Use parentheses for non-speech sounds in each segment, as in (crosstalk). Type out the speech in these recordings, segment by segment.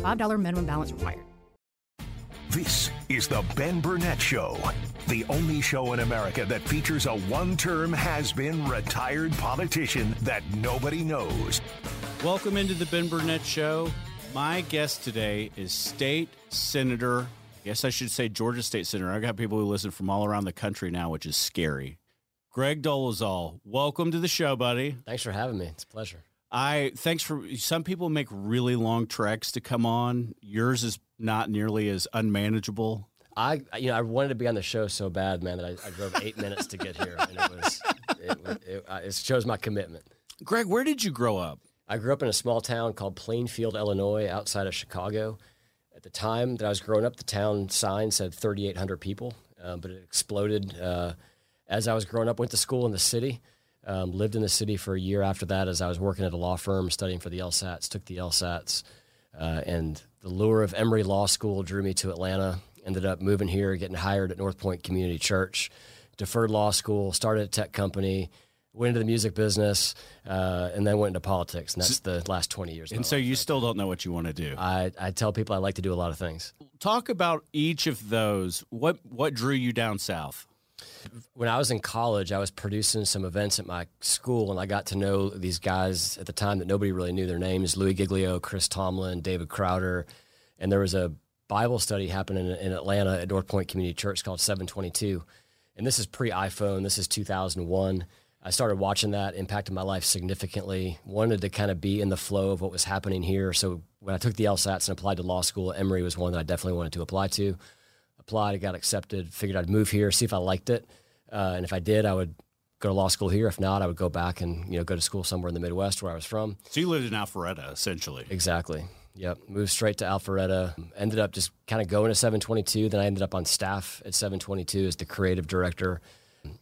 $5 minimum balance required. This is the Ben Burnett Show, the only show in America that features a one term has been retired politician that nobody knows. Welcome into the Ben Burnett Show. My guest today is State Senator, I guess I should say Georgia State Senator. I've got people who listen from all around the country now, which is scary. Greg Dolezal, welcome to the show, buddy. Thanks for having me. It's a pleasure. I thanks for some people make really long treks to come on. Yours is not nearly as unmanageable. I you know I wanted to be on the show so bad, man, that I, I drove eight (laughs) minutes to get here, and it was it, it, it shows my commitment. Greg, where did you grow up? I grew up in a small town called Plainfield, Illinois, outside of Chicago. At the time that I was growing up, the town sign said 3,800 people, uh, but it exploded uh, as I was growing up. Went to school in the city. Um, lived in the city for a year after that as I was working at a law firm studying for the LSATs, took the LSATs, uh, and the lure of Emory Law School drew me to Atlanta. Ended up moving here, getting hired at North Point Community Church, deferred law school, started a tech company, went into the music business, uh, and then went into politics. And that's the last 20 years. And so you still don't know what you want to do. I, I tell people I like to do a lot of things. Talk about each of those. What what drew you down south? When I was in college, I was producing some events at my school, and I got to know these guys at the time that nobody really knew their names: Louie Giglio, Chris Tomlin, David Crowder, and there was a Bible study happening in, in Atlanta at North Point Community Church called 722, and this is pre-iPhone. This is 2001. I started watching that, impacted my life significantly. Wanted to kind of be in the flow of what was happening here. So when I took the LSATs and applied to law school, Emory was one that I definitely wanted to apply to applied, I got accepted, figured I'd move here, see if I liked it. Uh, and if I did, I would go to law school here. If not, I would go back and you know go to school somewhere in the Midwest where I was from. So you lived in Alpharetta, essentially. Exactly. Yep. Moved straight to Alpharetta. Ended up just kind of going to 722. Then I ended up on staff at 722 as the creative director,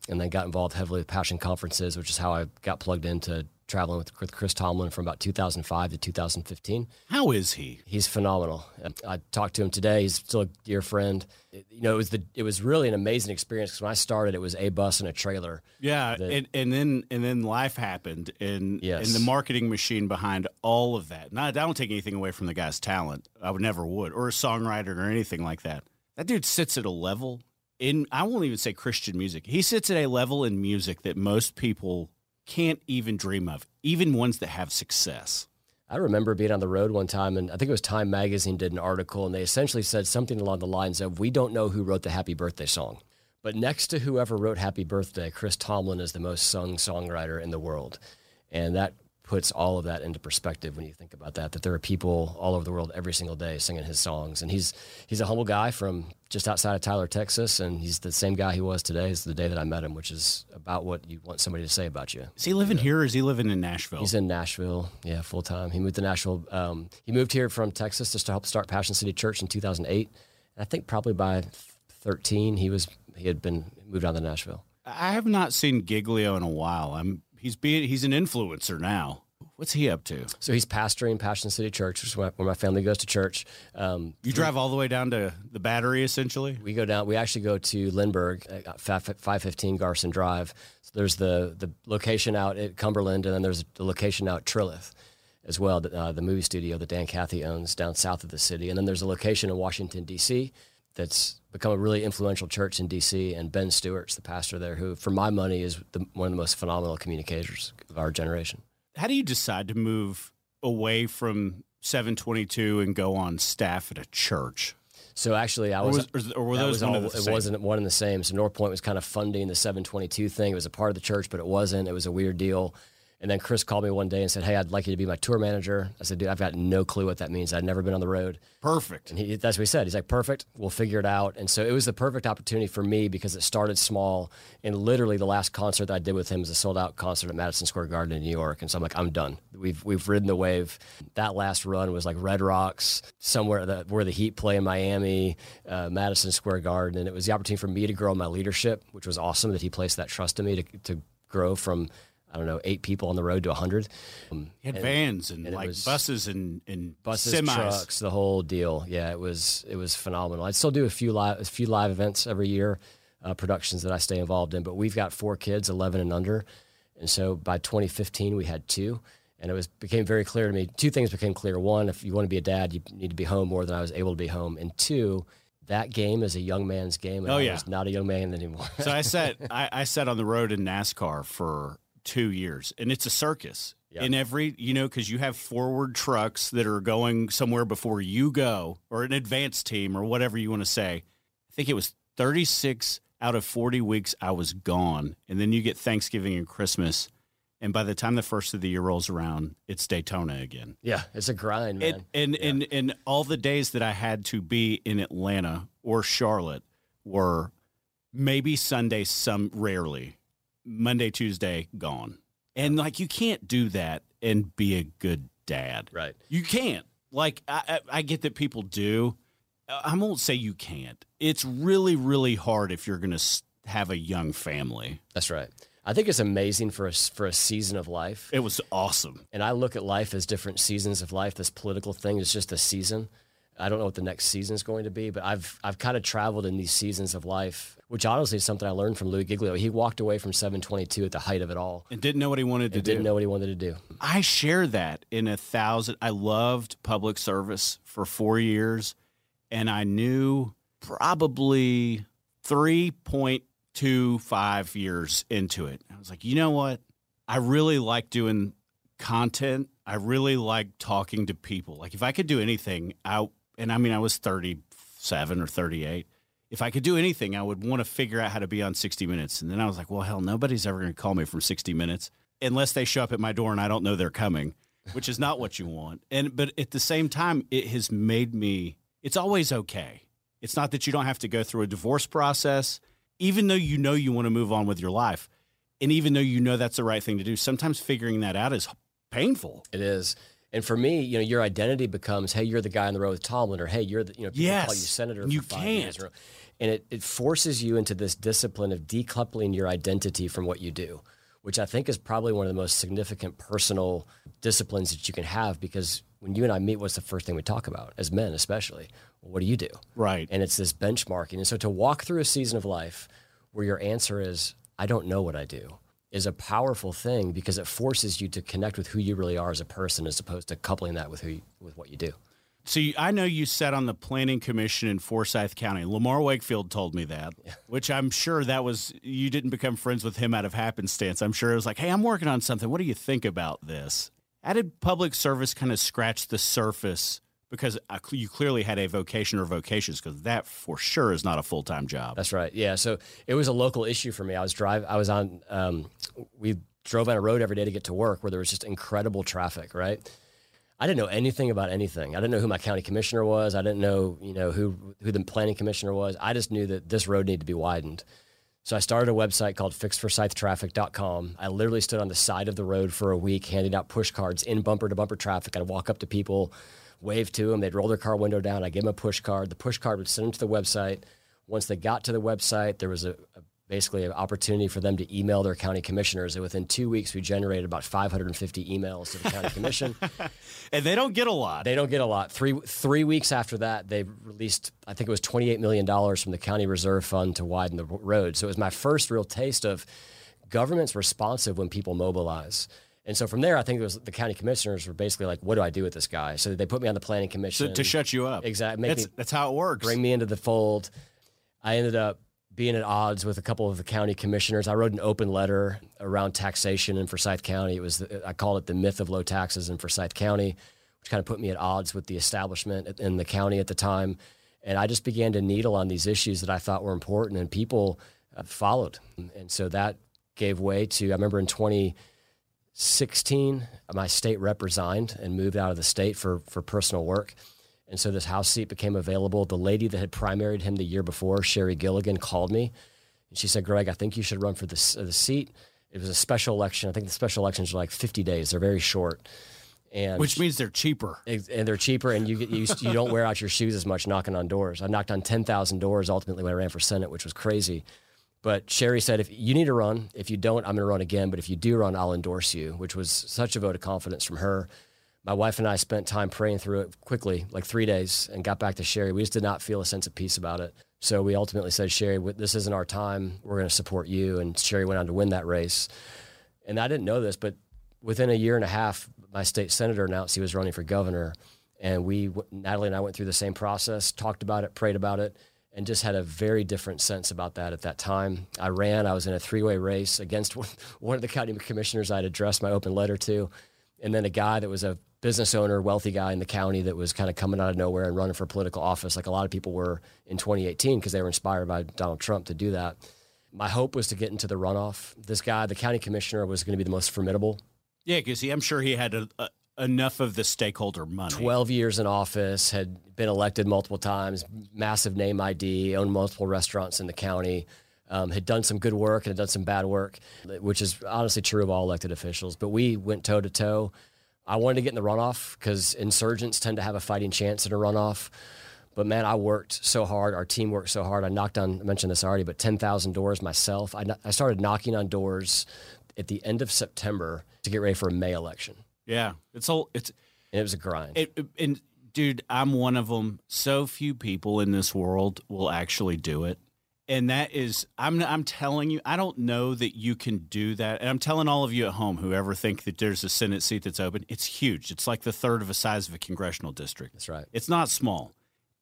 and then got involved heavily with Passion Conferences, which is how I got plugged into traveling with, Chris Tomlin from about 2005 to 2015. How is he? He's phenomenal. I talked to him today. He's still a dear friend. It, you know, it was the it was really an amazing experience because when I started, it was a bus and a trailer. Yeah, that, and, and then and then life happened, and yes. and the marketing machine behind all of that. Not, I don't take anything away from the guy's talent. I would never would, or a songwriter or anything like that. That dude sits at a level in I won't even say Christian music. He sits at a level in music that most people can't even dream of, even ones that have success. I remember being on the road one time, and I think it was Time Magazine did an article, and they essentially said something along the lines of, "We don't know who wrote the Happy Birthday song, but next to whoever wrote Happy Birthday, Chris Tomlin is the most sung songwriter in the world," and that puts all of that into perspective when you think about that. That there are people all over the world every single day singing his songs, and he's he's a humble guy from just outside of Tyler, Texas, and he's the same guy he was today as the day that I met him, which is about what you want somebody to say about you. Is he living you know? here, or is he living in Nashville? He's in Nashville, yeah, full time. He moved to Nashville. Um, he moved here from Texas just to help start Passion City Church in 2008. And I think probably by 13, he was he had been moved on to Nashville. I have not seen Giglio in a while. I'm he's being he's an influencer now. What's he up to? So he's pastoring Passion City Church, which is where my family goes to church. Um, you drive all the way down to the Battery, essentially. We go down. We actually go to Lindbergh, five fifteen Garson Drive. So there's the the location out at Cumberland, and then there's the location out at Trilith as well. Uh, the movie studio that Dan Cathy owns down south of the city, and then there's a location in Washington D.C. that's become a really influential church in D.C. And Ben Stuart's the pastor there, who, for my money, is the, one of the most phenomenal communicators of our generation how do you decide to move away from 722 and go on staff at a church? So actually, I was, or, was, or were those all, it same? wasn't one and the same. So North Point was kind of funding the 722 thing. It was a part of the church, but it wasn't. It was a weird deal. And then Chris called me one day and said, "Hey, I'd like you to be my tour manager." I said, "Dude, I've got no clue what that means. I'd never been on the road." Perfect. And he, that's what he said. He's like, "Perfect. We'll figure it out." And so it was the perfect opportunity for me because it started small. And literally, the last concert that I did with him was a sold out concert at Madison Square Garden in New York. And so I'm like, "I'm done. We've we've ridden the wave." That last run was like Red Rocks, somewhere that, where the Heat play in Miami, uh, Madison Square Garden, and it was the opportunity for me to grow my leadership, which was awesome that he placed that trust in me to to grow from I don't know, eight people on the road to 100. Um, had and, vans and, and like buses and, and buses, semis. trucks, the whole deal. Yeah, it was it was phenomenal. I still do a few live a few live events every year, uh, productions that I stay involved in. But we've got four kids, 11 and under, and so by 2015 we had two. And it was became very clear to me. Two things became clear. One, if you want to be a dad, you need to be home more than I was able to be home. And two, that game is a young man's game. And oh I yeah, not a young man (laughs) anymore. so I sat I, I sat on the road in NASCAR for two years, and it's a circus. Yep. In every, you know, because you have forward trucks that are going somewhere before you go, or an advanced team, or whatever you want to say. I think it was 36 out of 40 weeks I was gone. And then you get Thanksgiving and Christmas. And by the time the first of the year rolls around, it's Daytona again. Yeah, it's a grind, man. And and, yeah. and and all the days that I had to be in Atlanta or Charlotte were maybe Sunday, some rarely, Monday, Tuesday, gone. And like you can't do that and be a good dad. Right. You can't. Like I, I, I get that people do. I won't say you can't. It's really, really hard if you're going to have a young family. That's right. I think it's amazing for a, for a season of life. It was awesome. And I look at life as different seasons of life. This political thing is just a season. I don't know what the next season is going to be, but I've I've kind of traveled in these seasons of life, which honestly is something I learned from Louie Giglio. He walked away from 722 at the height of it all and didn't know what he wanted to do. Didn't know what he wanted to do. I share that in a thousand. I loved public service for four years, and I knew probably 3.25 years into it. I was like, you know what? I really like doing content. I really like talking to people. Like if I could do anything, I and I mean, I was 37 or 38. If I could do anything, I would want to figure out how to be on 60 Minutes. And then I was like, well, hell, nobody's ever going to call me from 60 Minutes unless they show up at my door and I don't know they're coming, which is not what you want. And but at the same time, it has made me. It's always okay. It's not that you don't have to go through a divorce process, even though you know you want to move on with your life, and even though you know that's the right thing to do. Sometimes figuring that out is painful. It is. And for me, you know, your identity becomes, hey, you're the guy on the road with Tomlin, or hey, you're the, you know, people yes, call you senator. You can't. And it, it forces you into this discipline of decoupling your identity from what you do, which I think is probably one of the most significant personal disciplines that you can have because when you and I meet, what's the first thing we talk about as men, especially? Well, what do you do? Right. And it's this benchmarking. And so to walk through a season of life where your answer is, I don't know what I do is a powerful thing because it forces you to connect with who you really are as a person as opposed to coupling that with who you, with what you do. So you, I know you sat on the planning commission in Forsyth County. Lamar Wakefield told me that, yeah. which I'm sure that was you didn't become friends with him out of happenstance. I'm sure it was like, "Hey, I'm working on something. What do you think about this?" How did public service kind of scratch the surface because you clearly had a vocation or vocations because that for sure is not a full time job. That's right. Yeah. So it was a local issue for me. I was drive. I was on. Um, we drove on a road every day to get to work where there was just incredible traffic. Right. I didn't know anything about anything. I didn't know who my county commissioner was. I didn't know you know who who the planning commissioner was. I just knew that this road needed to be widened. So I started a website called fixforsythtraffic.com. I literally stood on the side of the road for a week handing out push cards in bumper to bumper traffic. I'd walk up to people wave to them. They'd roll their car window down. I give them a push card. The push card would send them to the website. Once they got to the website, there was a, a basically an opportunity for them to email their county commissioners. And within two weeks, we generated about 550 emails to the county commission. (laughs) and they don't get a lot. They don't get a lot. Three three weeks after that, they released I think it was 28 million dollars from the county reserve fund to widen the road. So it was my first real taste of government's responsive when people mobilize. And so from there, I think it was the county commissioners were basically like, "What do I do with this guy?" So they put me on the planning commission to, to shut you up. Exactly. That's, me, that's how it works. Bring me into the fold. I ended up being at odds with a couple of the county commissioners. I wrote an open letter around taxation in Forsyth County. It was the, I called it the myth of low taxes in Forsyth County, which kind of put me at odds with the establishment in the county at the time. And I just began to needle on these issues that I thought were important, and people uh, followed. And so that gave way to I remember in 20- 16, my state rep resigned and moved out of the state for, for personal work. And so this House seat became available. The lady that had primaried him the year before, Sheri Gilligan, called me. And she said, Greg, I think you should run for this, uh, the seat. It was a special election. I think the special elections are like 50 days. They're very short. And Which means they're cheaper. And they're cheaper, and you, get, you, you don't wear out your shoes as much knocking on doors. I knocked on 10,000 doors ultimately when I ran for Senate, which was crazy. But Sheri said, if you need to run, if you don't, I'm going to run again. But if you do run, I'll endorse you, which was such a vote of confidence from her. My wife and I spent time praying through it quickly, like three days, and got back to Sheri. We just did not feel a sense of peace about it. So we ultimately said, Sheri, this isn't our time. We're going to support you. And Sheri went on to win that race. And I didn't know this, but within a year and a half, my state senator announced he was running for governor. And we, Natalie and I went through the same process, talked about it, prayed about it and just had a very different sense about that at that time. I ran, I was in a three way race against (laughs) one of the county commissioners I'd addressed my open letter to, and then a guy that was a business owner, wealthy guy in the county that was kind of coming out of nowhere and running for political office, like a lot of people were in 2018 because they were inspired by Donald Trump to do that. My hope was to get into the runoff. This guy, the county commissioner, was going to be the most formidable. Yeah, because I'm sure he had a, a, enough of the stakeholder money. 12 years in office, had been elected multiple times, massive name ID, owned multiple restaurants in the county, um, had done some good work and had done some bad work, which is honestly true of all elected officials. But we went toe to toe. I wanted to get in the runoff because insurgents tend to have a fighting chance in a runoff. But man, I worked so hard. Our team worked so hard. I knocked on, I mentioned this already, but 10,000 doors myself. I, I started knocking on doors at the end of September to get ready for a May election. Yeah, it's all it's. And it was a grind. It, and dude, I'm one of them. So few people in this world will actually do it, and that is, I'm I'm telling you, I don't know that you can do that. And I'm telling all of you at home, whoever think that there's a Senate seat that's open, it's huge. It's like the third of the size of a congressional district. That's right. It's not small.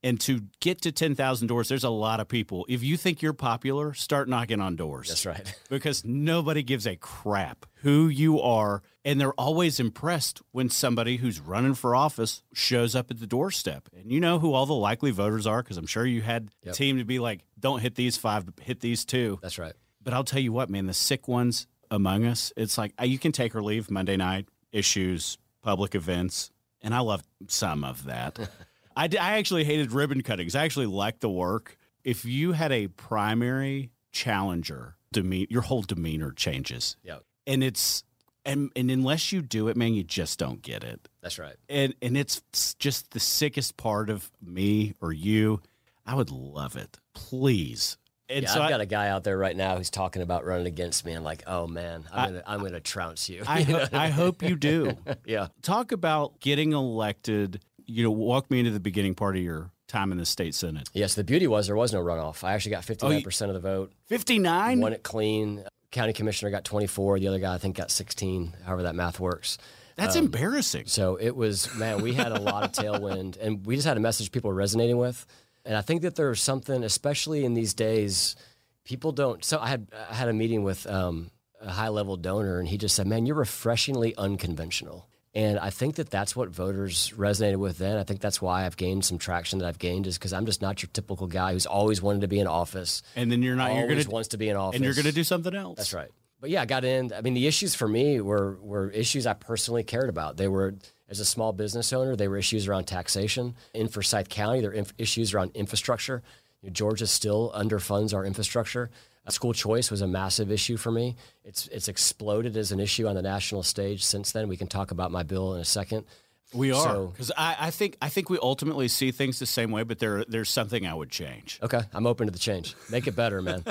And to get to 10,000 doors, there's a lot of people. If you think you're popular, start knocking on doors. That's right. (laughs) because nobody gives a crap who you are. And they're always impressed when somebody who's running for office shows up at the doorstep. And you know who all the likely voters are because I'm sure you had yep. a team to be like, don't hit these five, hit these two. That's right. But I'll tell you what, man, the sick ones among us, it's like uh, you can take or leave Monday night issues, public events. And I love some of that. (laughs) I, I actually hated ribbon cuttings. I actually liked the work. If you had a primary challenger, deme- your whole demeanor changes. Yeah. And it's and and unless you do it, man, you just don't get it. That's right. And and it's just the sickest part of me or you. I would love it. Please. And yeah, so I've I, got a guy out there right now who's talking about running against me, and like, oh man, I'm I, gonna I'm gonna trounce you. I, (laughs) ho- I hope you do. (laughs) yeah. Talk about getting elected you know, walk me into the beginning part of your time in the state senate. Yes, the beauty was there was no runoff. I actually got 59% oh, of the vote. 59? Won it clean. County commissioner got 24. The other guy, I think, got 16, however that math works. That's um, embarrassing. So it was, man, we had a lot of tailwind, and we just had a message people were resonating with. And I think that there's something, especially in these days, people don't. So I had I had a meeting with um, a high level donor, and he just said, "Man, you're refreshingly unconventional." And I think that that's what voters resonated with then. I think that's why I've gained some traction that I've gained is because I'm just not your typical guy who's always wanted to be in office. And then you're not. Always you're gonna wants to be in office, and you're going to do something else. That's right. But yeah, I got in. I mean, the issues for me were were issues I personally cared about. They were as a small business owner, they were issues around taxation. In Forsyth County, there are inf- issues around infrastructure. You know, Georgia still underfunds our infrastructure. School choice was a massive issue for me. It's it's exploded as an issue on the national stage since then. We can talk about my bill in a second. We are because so, I, I, think I think we ultimately see things the same way, but there there's something I would change. Okay, I'm open to the change. Make it better, man.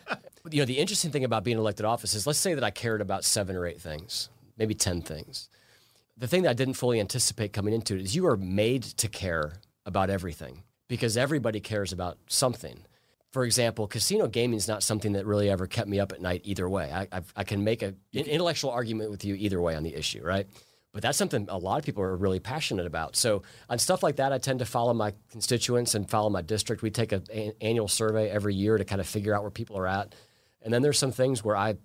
(laughs) you know, the interesting thing about being elected office is, let's say that I cared about seven or eight things, maybe ten things. The thing that I didn't fully anticipate coming into it is you are made to care about everything because everybody cares about something for example, casino gaming is not something that really ever kept me up at night either way. I, I've, i can make a, an intellectual argument with you either way on the issue, right? But that's something a lot of people are really passionate about. So on stuff like that, I tend to follow my constituents and follow my district. We take an annual survey every year to kind of figure out where people are at. And then there's some things where I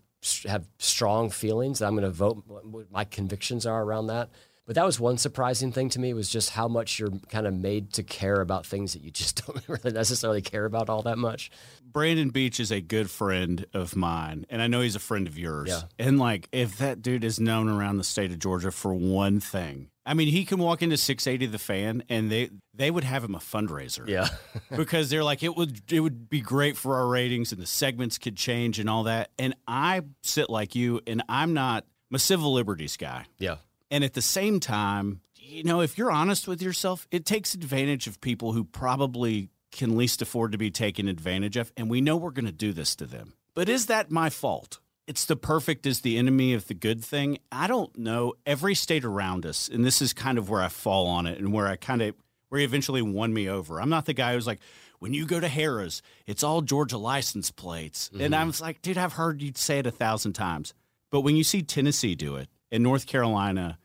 have strong feelings that I'm going to vote. What my convictions are around that. But that was one surprising thing to me was just how much you're kind of made to care about things that you just (laughs) don't really necessarily care about all that much. Brandon Beach is a good friend of mine, and I know he's a friend of yours. Yeah. And like, if that dude is known around the state of Georgia for one thing, I mean, he can walk into 680 the fan, and they they would have him a fundraiser. Yeah, (laughs) because they're like, it would it would be great for our ratings, and the segments could change and all that. And I sit like you, and I'm not. I'm a civil liberties guy. Yeah. And at the same time, you know, if you're honest with yourself, it takes advantage of people who probably can least afford to be taken advantage of. And we know we're going to do this to them. But is that my fault? It's the perfect is the enemy of the good thing. I don't know. Every state around us, and this is kind of where I fall on it and where I kind of, where he eventually won me over. I'm not the guy who's like, when you go to Harrah's, it's all Georgia license plates. Mm-hmm. And I was like, dude, I've heard you say it a thousand times. But when you see Tennessee do it, in North Carolina,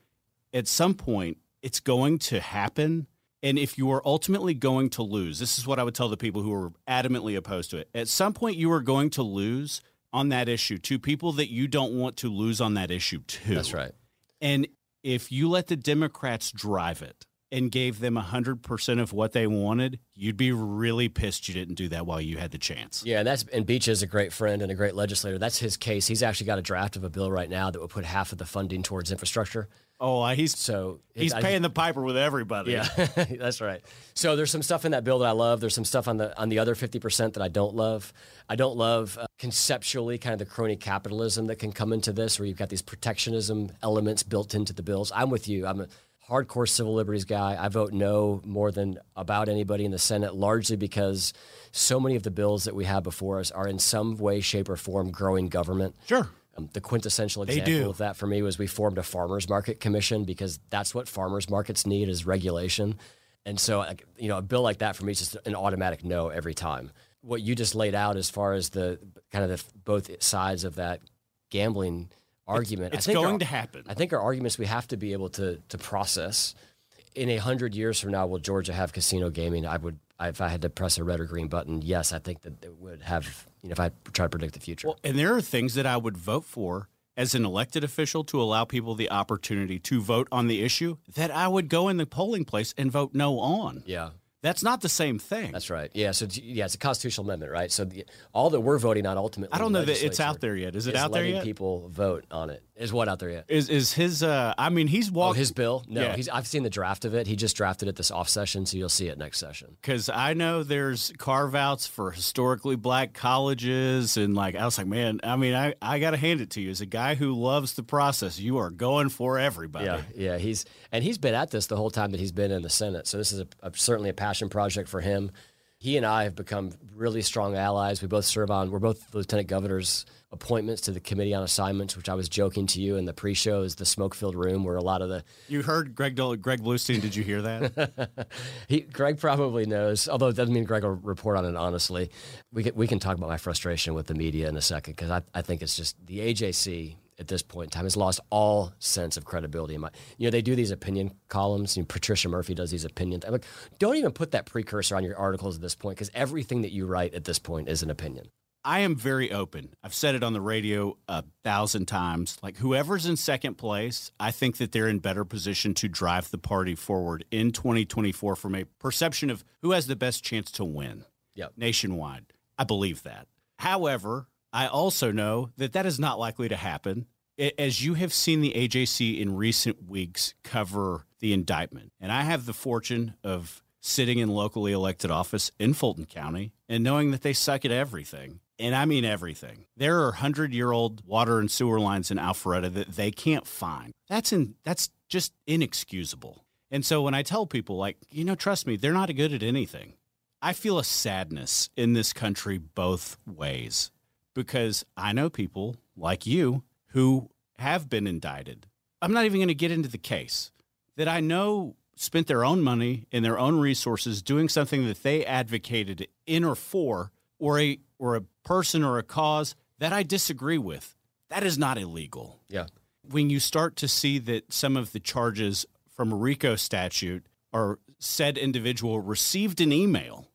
at some point, it's going to happen. And if you are ultimately going to lose, this is what I would tell the people who are adamantly opposed to it. At some point, you are going to lose on that issue to people that you don't want to lose on that issue to. That's right. And if you let the Democrats drive it and gave them 100% of what they wanted, you'd be really pissed you didn't do that while you had the chance. Yeah, and that's and Beach is a great friend and a great legislator. That's his case. He's actually got a draft of a bill right now that would put half of the funding towards infrastructure. Oh, he's so he's paying the piper with everybody. Yeah, (laughs) that's right. So there's some stuff in that bill that I love. There's some stuff on the on the other 50% that I don't love. I don't love uh, conceptually kind of the crony capitalism that can come into this, where you've got these protectionism elements built into the bills. I'm with you. I'm a hardcore civil liberties guy. I vote no more than about anybody in the Senate, largely because so many of the bills that we have before us are in some way, shape, or form growing government. Sure. Um, the quintessential example of that for me was we formed a farmers market commission because that's what farmers markets need is regulation. And so, you know, a bill like that for me is just an automatic no every time. What you just laid out as far as the kind of the both sides of that gambling argument, it's, it's going our, to happen. I think our arguments we have to be able to to process. In a hundred years from now, will Georgia have casino gaming? I would if I had to press a red or green button, yes, I think that it would have. You know, if I try to predict the future. Well, and there are things that I would vote for as an elected official to allow people the opportunity to vote on the issue that I would go in the polling place and vote no on. Yeah. That's not the same thing. That's right. Yeah. So yeah, it's a constitutional amendment, right? So the, all that we're voting on ultimately. I don't know that it's out there yet. Is it out there yet? People vote on it. Is what out there yet? Is is his? Uh, I mean, he's walked oh, his bill. No, yeah. he's. I've seen the draft of it. He just drafted it this off session, so you'll see it next session. Because I know there's carve outs for historically black colleges, and like I was like, man, I mean, I I got to hand it to you as a guy who loves the process. You are going for everybody. Yeah, yeah. He's and he's been at this the whole time that he's been in the Senate. So this is a, a, certainly a passion project for him. He and I have become really strong allies. We both serve on. We're both lieutenant governors appointments to the committee on assignments, which I was joking to you in the pre-show is the smoke-filled room where a lot of the. You heard Greg Greg Bluestein? Did you hear that? (laughs) he Greg probably knows, although it doesn't mean Greg will report on it honestly. We can we can talk about my frustration with the media in a second because I I think it's just the AJC at this point in time has lost all sense of credibility. In my, you know, they do these opinion columns. You know, Patricia Murphy does these opinions. I'm like, don't even put that precursor on your articles at this point because everything that you write at this point is an opinion. I am very open. I've said it on the radio a thousand times. Like whoever's in second place, I think that they're in better position to drive the party forward in 2024 from a perception of who has the best chance to win. Yep. Nationwide. I believe that. However, I also know that that is not likely to happen. As you have seen the AJC in recent weeks cover the indictment, and I have the fortune of sitting in locally elected office in Fulton County and knowing that they suck at everything and I mean everything. There are hundred year old water and sewer lines in Alpharetta that they can't find. That's in that's just inexcusable. And so when I tell people, like, you know, trust me, they're not good at anything. I feel a sadness in this country both ways because I know people like you who have been indicted. I'm not even going to get into the case that I know spent their own money and their own resources doing something that they advocated in or for or a or a person or a cause that I disagree with. That is not illegal. Yeah. When you start to see that some of the charges from a RICO statute are said individual received an email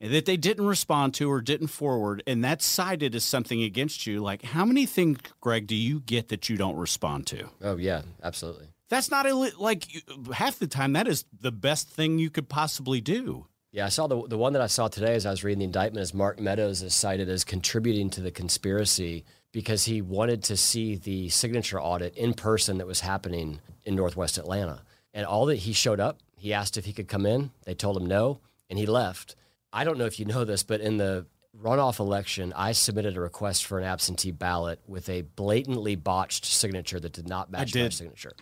that they didn't respond to or didn't forward, and that's cited as something against you, like how many things, Greg, do you get that you don't respond to? Oh, yeah, absolutely. That's not Ill- like half the time. That is the best thing you could possibly do. Yeah, I saw the the one that I saw today as I was reading the indictment is Mark Meadows is cited as contributing to the conspiracy because he wanted to see the signature audit in person that was happening in Northwest Atlanta. And all that he showed up, he asked if he could come in. They told him no, and he left. I don't know if you know this, but in the runoff election, I submitted a request for an absentee ballot with a blatantly botched signature that did not match my signature.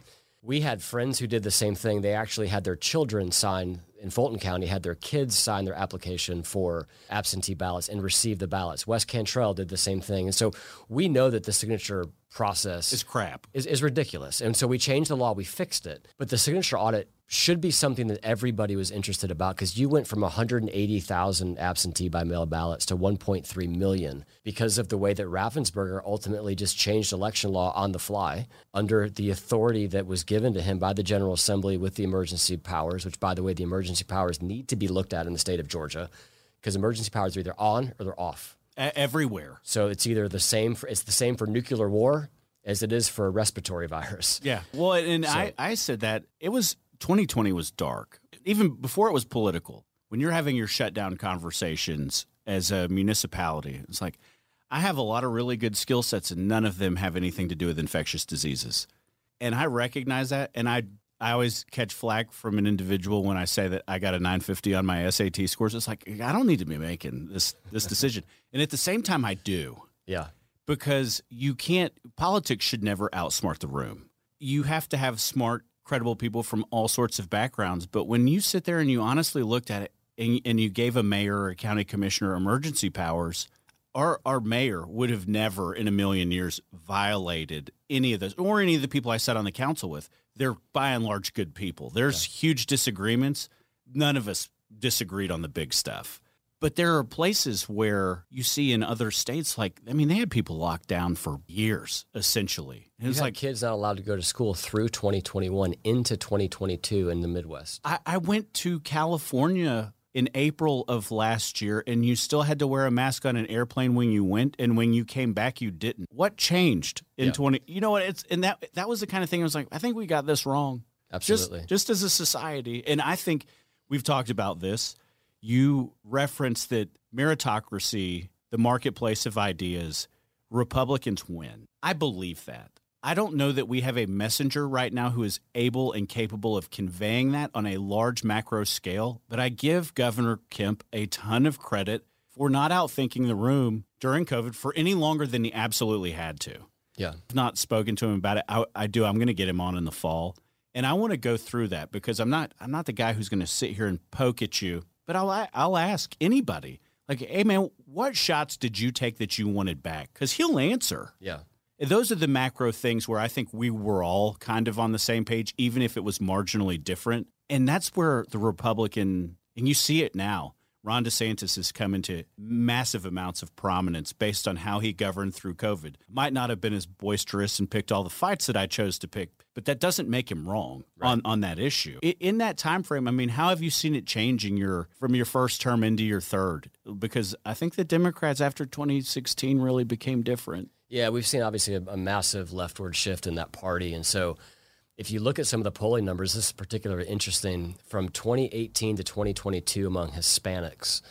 We had friends who did the same thing. They actually had their children sign in Fulton County, had their kids sign their application for absentee ballots and receive the ballots. Wes Cantrell did the same thing. And so we know that the signature process is crap, is, is ridiculous. And so we changed the law, we fixed it. But the signature audit should be something that everybody was interested about because you went from 180,000 absentee by mail ballots to 1.3 million because of the way that Raffensperger ultimately just changed election law on the fly under the authority that was given to him by the General Assembly with the emergency powers, which, by the way, the emergency powers need to be looked at in the state of Georgia because emergency powers are either on or they're off. Everywhere. So it's either the same for, it's the same for nuclear war as it is for a respiratory virus. (laughs) Yeah. Well, and so, I, I said that it was 2020 was dark. Even before it was political, when you're having your shutdown conversations as a municipality, it's like, I have a lot of really good skill sets and none of them have anything to do with infectious diseases. And I recognize that. And I, I always catch flack from an individual when I say that I got a 950 on my SAT scores. It's like, I don't need to be making this, this (laughs) decision. and at the same time, I do. Yeah. Because you can't, politics should never outsmart the room. You have to have smart credible people from all sorts of backgrounds. But when you sit there and you honestly looked at it and, and you gave a mayor or a county commissioner emergency powers, our, our mayor would have never in a million years violated any of those or any of the people I sat on the council with. They're by and large good people. There's yeah. huge disagreements. None of us disagreed on the big stuff. But there are places where you see in other states, like I mean, they had people locked down for years, essentially. And it's like kids not allowed to go to school through 2021 into 2022 in the Midwest. I, I went to California in April of last year, and you still had to wear a mask on an airplane when you went, and when you came back, you didn't. What changed in yeah. 20? You know what? It's and that that was the kind of thing I was like, I think we got this wrong. Absolutely. Just, just as a society, and I think we've talked about this you reference that meritocracy, the marketplace of ideas, Republicans win. I believe that. I don't know that we have a messenger right now who is able and capable of conveying that on a large macro scale, but I give Governor Kemp a ton of credit for not outthinking the room during COVID for any longer than he absolutely had to. Yeah. I've not spoken to him about it. I, I do. I'm going to get him on in the fall. And I want to go through that because I'm not I'm not the guy who's going to sit here and poke at you but I'll I'll ask anybody like, hey man, what shots did you take that you wanted back? Because he'll answer. Yeah. Those are the macro things where I think we were all kind of on the same page, even if it was marginally different. And that's where the Republican, and you see it now, Ron DeSantis has come into massive amounts of prominence based on how he governed through COVID. Might not have been as boisterous and picked all the fights that I chose to pick, but that doesn't make him wrong right. on, on that issue. In that time frame, I mean, how have you seen it changing your from your first term into your third? Because I think the Democrats after 2016 really became different. Yeah, we've seen obviously a, a massive leftward shift in that party, and so if you look at some of the polling numbers, this is particularly interesting. From 2018 to 2022 among Hispanics,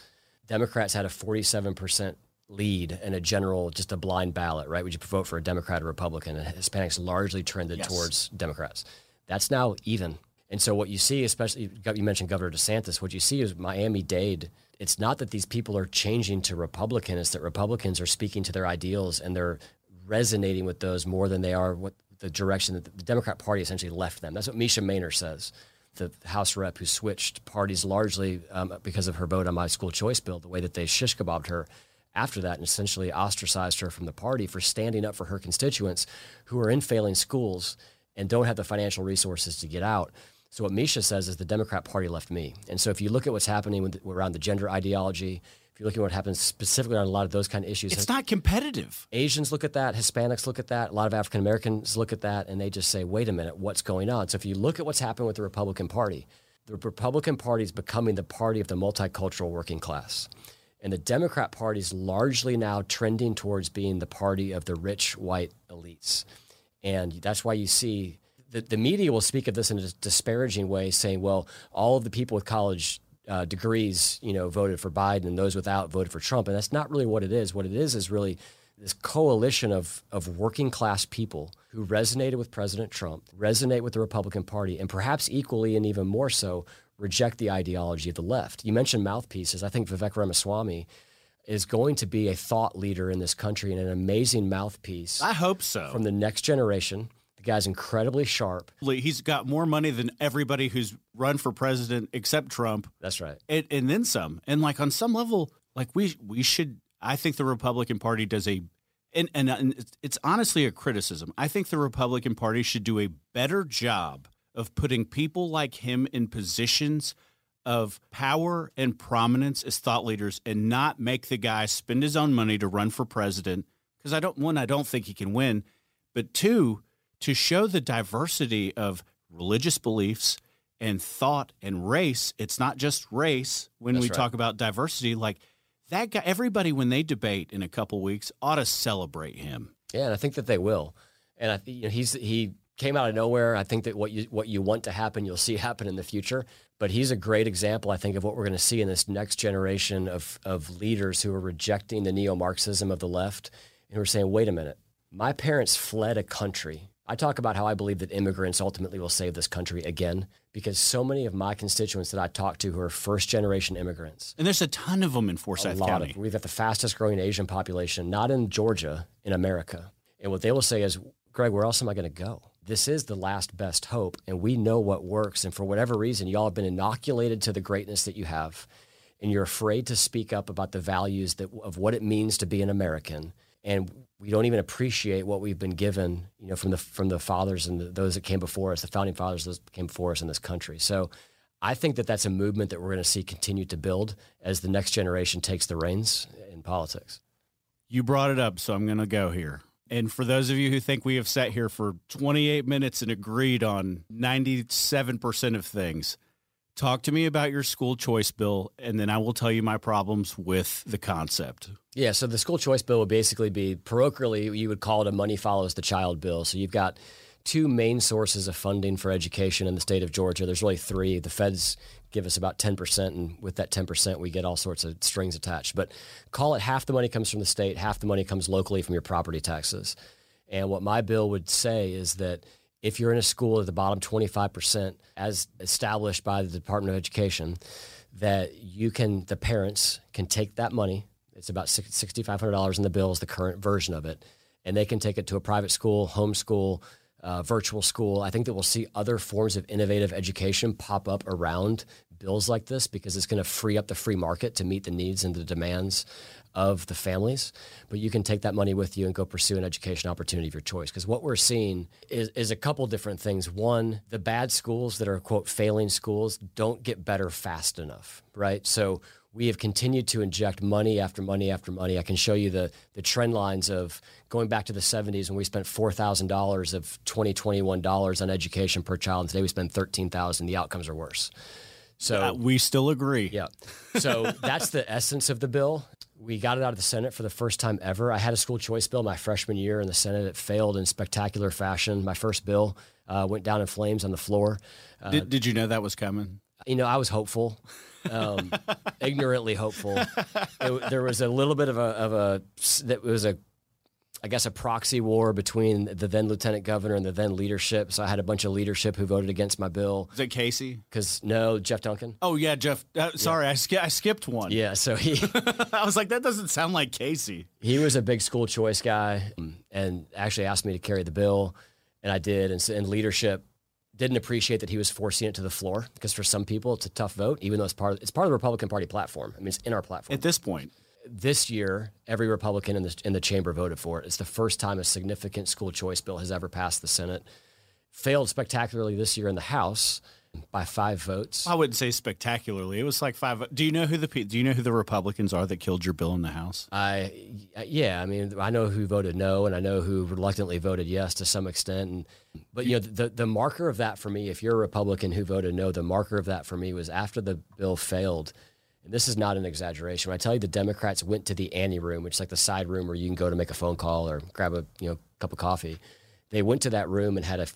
Democrats had a 47% lead in a general, just a blind ballot, right? Would you vote for a Democrat or Republican? And Hispanics largely trended yes. towards Democrats. That's now even. And so what you see, especially you mentioned Governor DeSantis, what you see is Miami Dade. It's not that these people are changing to Republican; it's that Republicans are speaking to their ideals and they're resonating with those more than they are what the direction that the Democrat Party essentially left them. That's what Mesha Mainor says, the House rep who switched parties largely um, because of her vote on my school choice bill, the way that they shish kebabbed her after that and essentially ostracized her from the party for standing up for her constituents who are in failing schools and don't have the financial resources to get out. So what Mesha says is the Democrat Party left me. And so if you look at what's happening with, around the gender ideology, if you look at what happens specifically on a lot of those kind of issues, it's not competitive. Asians look at that, Hispanics look at that, a lot of African Americans look at that, and they just say, wait a minute, what's going on? So if you look at what's happened with the Republican Party, the Republican Party is becoming the party of the multicultural working class. And the Democrat Party is largely now trending towards being the party of the rich white elites. And that's why you see the, the media will speak of this in a disparaging way, saying, well, all of the people with college uh, degrees, you know, voted for Biden and those without voted for Trump. And that's not really what it is. What it is is really this coalition of, of working class people who resonated with President Trump, resonate with the Republican Party, and perhaps equally and even more so, reject the ideology of the left. You mentioned mouthpieces. I think Vivek Ramaswamy is going to be a thought leader in this country and an amazing mouthpiece. I hope so. From the next generation guy's incredibly sharp. He's got more money than everybody who's run for president except Trump. That's right. And, and then some. And like on some level, like we we should. I think the Republican Party does a, and, and, and it's honestly a criticism. I think the Republican Party should do a better job of putting people like him in positions of power and prominence as thought leaders and not make the guy spend his own money to run for president because I don't one I don't think he can win but two to show the diversity of religious beliefs and thought and race. It's not just race when That's we right. talk about diversity. Like that guy, everybody, when they debate in a couple weeks, ought to celebrate him. Yeah, and I think that they will. And I, you know, he's he came out of nowhere. I think that what you what you want to happen, you'll see (laughs) happen in the future. But he's a great example, I think, of what we're going to see in this next generation of of leaders who are rejecting the neo Marxism of the left and who are saying, "Wait a minute, my parents fled a country I talk about how I believe that immigrants ultimately will save this country again because so many of my constituents that I talk to who are first generation immigrants. And there's a ton of them in Forsyth County. Of, we've got the fastest growing Asian population, not in Georgia, in America. And what they will say is, Greg, where else am I going to go? This is the last best hope, and we know what works. And for whatever reason, y'all have been inoculated to the greatness that you have, and you're afraid to speak up about the values that, of what it means to be an American. And we don't even appreciate what we've been given, you know, from the from the fathers and the, those that came before us, the founding fathers that came before us in this country. So, I think that that's a movement that we're going to see continue to build as the next generation takes the reins in politics. You brought it up, so I'm going to go here. And for those of you who think we have sat here for 28 minutes and agreed on 97% of things, Talk to me about your school choice bill, and then I will tell you my problems with the concept. Yeah, so the school choice bill would basically be parochially, you would call it a money follows the child bill. So you've got two main sources of funding for education in the state of Georgia. There's really three. The feds give us about 10%, and with that 10%, we get all sorts of strings attached. But call it half the money comes from the state, half the money comes locally from your property taxes. And what my bill would say is that if you're in a school at the bottom 25%, as established by the Department of Education, that you can, the parents can take that money. It's about $6,500 in the bill is the current version of it. And they can take it to a private school, homeschool, uh, virtual school. I think that we'll see other forms of innovative education pop up around bills like this because it's going to free up the free market to meet the needs and the demands of the families, but you can take that money with you and go pursue an education opportunity of your choice. Because what we're seeing is, is a couple different things. One, the bad schools that are, quote, failing schools don't get better fast enough, right? So we have continued to inject money after money after money. I can show you the, the trend lines of going back to the 70s when we spent $4,000 of 2021 dollars on education per child, and today we spend 13000 The outcomes are worse. So uh, we still agree. Yeah. So that's the essence of the bill we got it out of the Senate for the first time ever. I had a school choice bill my freshman year in the Senate. It failed in spectacular fashion. My first bill uh, went down in flames on the floor. Uh, did, did you know that was coming? You know, I was hopeful, um, (laughs) ignorantly hopeful. It, there was a little bit of a, of a that was a I guess, a proxy war between the then lieutenant governor and the then leadership. So I had a bunch of leadership who voted against my bill. Is it Casey? Because no, Jeff Duncan. Oh yeah, Jeff. Uh, sorry, yeah. I, sk- I skipped one. Yeah, so he. (laughs) I was like, that doesn't sound like Casey. He was a big school choice guy, and actually asked me to carry the bill, and I did. And, and leadership didn't appreciate that he was forcing it to the floor because for some people it's a tough vote, even though it's part of, it's part of the Republican Party platform. I mean, it's in our platform at this point this year, every Republican in the, in the chamber voted for it. It's the first time a significant school choice bill has ever passed the Senate. Failed spectacularly this year in the House by five votes. I wouldn't say spectacularly. It was like five. Do you know who the Do you know who the Republicans are that killed your bill in the House? I yeah. I mean, I know who voted no, and I know who reluctantly voted yes to some extent. And but you know, the the marker of that for me, if you're a Republican who voted no, the marker of that for me was after the bill failed and this is not an exaggeration. When I tell you the Democrats went to the ante room, which is like the side room where you can go to make a phone call or grab a you know cup of coffee, they went to that room and had a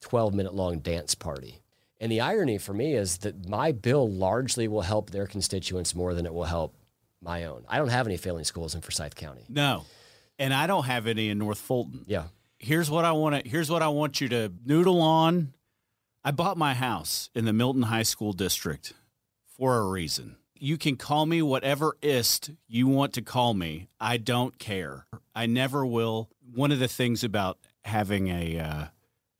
12 minute long dance party. And the irony for me is that my bill largely will help their constituents more than it will help my own. I don't have any failing schools in Forsyth County. No. And I don't have any in North Fulton. Yeah. Here's what I want to here's what I want you to noodle on. I bought my house in the Milton High School district for a reason. You can call me whatever ist you want to call me. I don't care. I never will. One of the things about having a uh,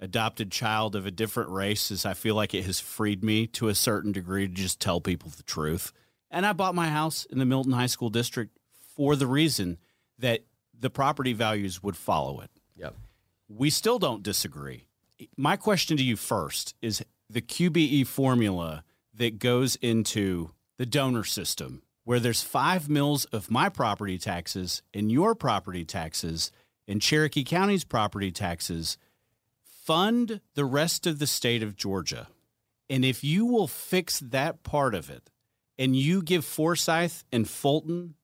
adopted child of a different race is I feel like it has freed me to a certain degree to just tell people the truth. And I bought my house in the Milton High School district for the reason that the property values would follow it. Yep. We still don't disagree. My question to you first is the QBE formula that goes into the donor system, where there's five mills of my property taxes and your property taxes and Cherokee County's property taxes fund the rest of the state of Georgia. And if you will fix that part of it and you give Forsyth and Fulton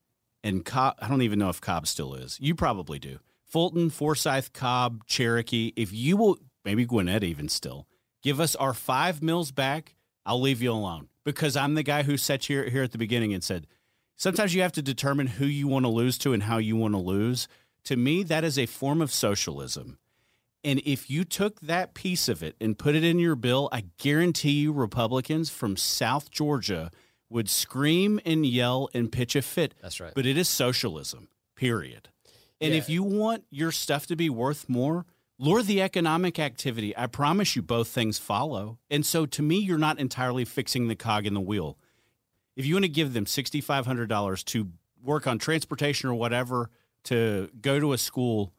and Cobb, I don't even know if Cobb still is. You probably do. Fulton, Forsyth, Cobb, Cherokee, if you will, maybe Gwinnett even still, give us our five mills back, I'll leave you alone. Because I'm the guy who sat here, here at the beginning and said, sometimes you have to determine who you want to lose to and how you want to lose. To me, that is a form of socialism. And if you took that piece of it and put it in your bill, I guarantee you Republicans from South Georgia would scream and yell and pitch a fit. That's right. But it is socialism, period. And yeah. if you want your stuff to be worth more, lure the economic activity. I promise you both things follow. And so to me, you're not entirely fixing the cog in the wheel. If you want to give them $6,500 to work on transportation or whatever to go to a school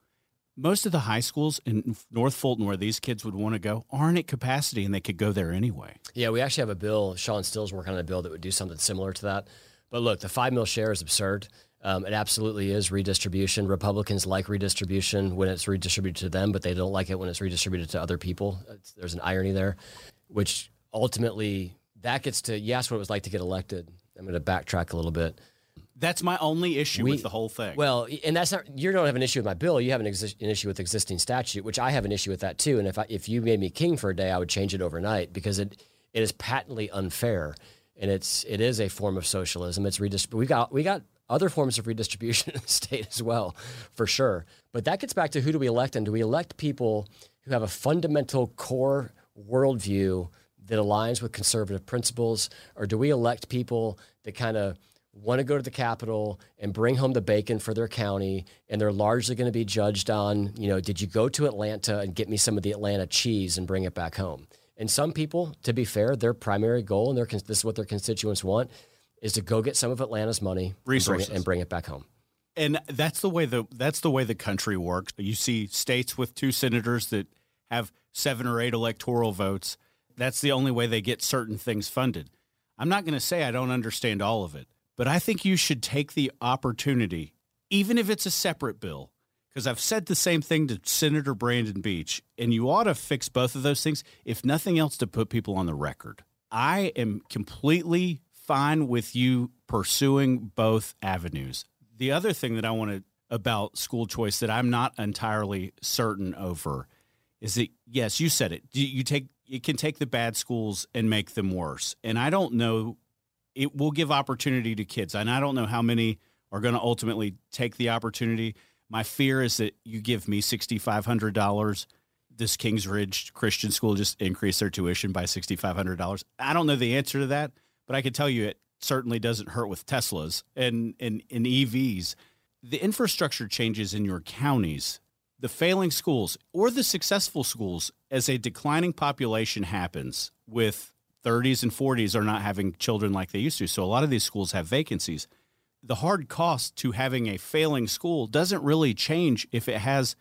most of the high schools in North Fulton where these kids would want to go aren't at capacity and they could go there anyway. Yeah, we actually have a bill. Shawn Still's working on a bill that would do something similar to that. But look, the five mil share is absurd. Um, it absolutely is redistribution. Republicans like redistribution when it's redistributed to them, but they don't like it when it's redistributed to other people. It's, there's an irony there, which ultimately that gets to you asked what it was like to get elected. I'm going to backtrack a little bit. That's my only issue we, with the whole thing. Well, and that's not you don't have an issue with my bill. You have an, exi- an issue with existing statute, which I have an issue with that too. And if I, if you made me king for a day, I would change it overnight because it it is patently unfair, and it's it is a form of socialism. It's redistrib- We got we got other forms of redistribution (laughs) in the state as well, for sure. But that gets back to who do we elect, and do we elect people who have a fundamental core worldview that aligns with conservative principles, or do we elect people that kind of want to go to the Capitol and bring home the bacon for their county, and they're largely going to be judged on, you know, did you go to Atlanta and get me some of the Atlanta cheese and bring it back home? And some people, to be fair, their primary goal and their this is what their constituents want is to go get some of Atlanta's money resources and bring, it, and bring it back home. And that's the way the that's the way the country works. You see states with two senators that have seven or eight electoral votes. That's the only way they get certain things funded. I'm not going to say I don't understand all of it. But I think you should take the opportunity, even if it's a separate bill, because I've said the same thing to Senator Brandon Beach, and you ought to fix both of those things, if nothing else, to put people on the record. I am completely fine with you pursuing both avenues. The other thing that I want to about school choice that I'm not entirely certain over is that yes, you said it. You take you can take the bad schools and make them worse. And I don't know it will give opportunity to kids. And I don't know how many are going to ultimately take the opportunity. My fear is that you give me $6,500. This Kings Ridge Christian school just increase their tuition by $6,500. I don't know the answer to that, but I can tell you it certainly doesn't hurt with Teslas and, and, and EVs. The infrastructure changes in your counties, the failing schools or the successful schools, as a declining population happens with 30s and 40s are not having children like they used to. So a lot of these schools have vacancies. The hard cost to having a failing school doesn't really change if it has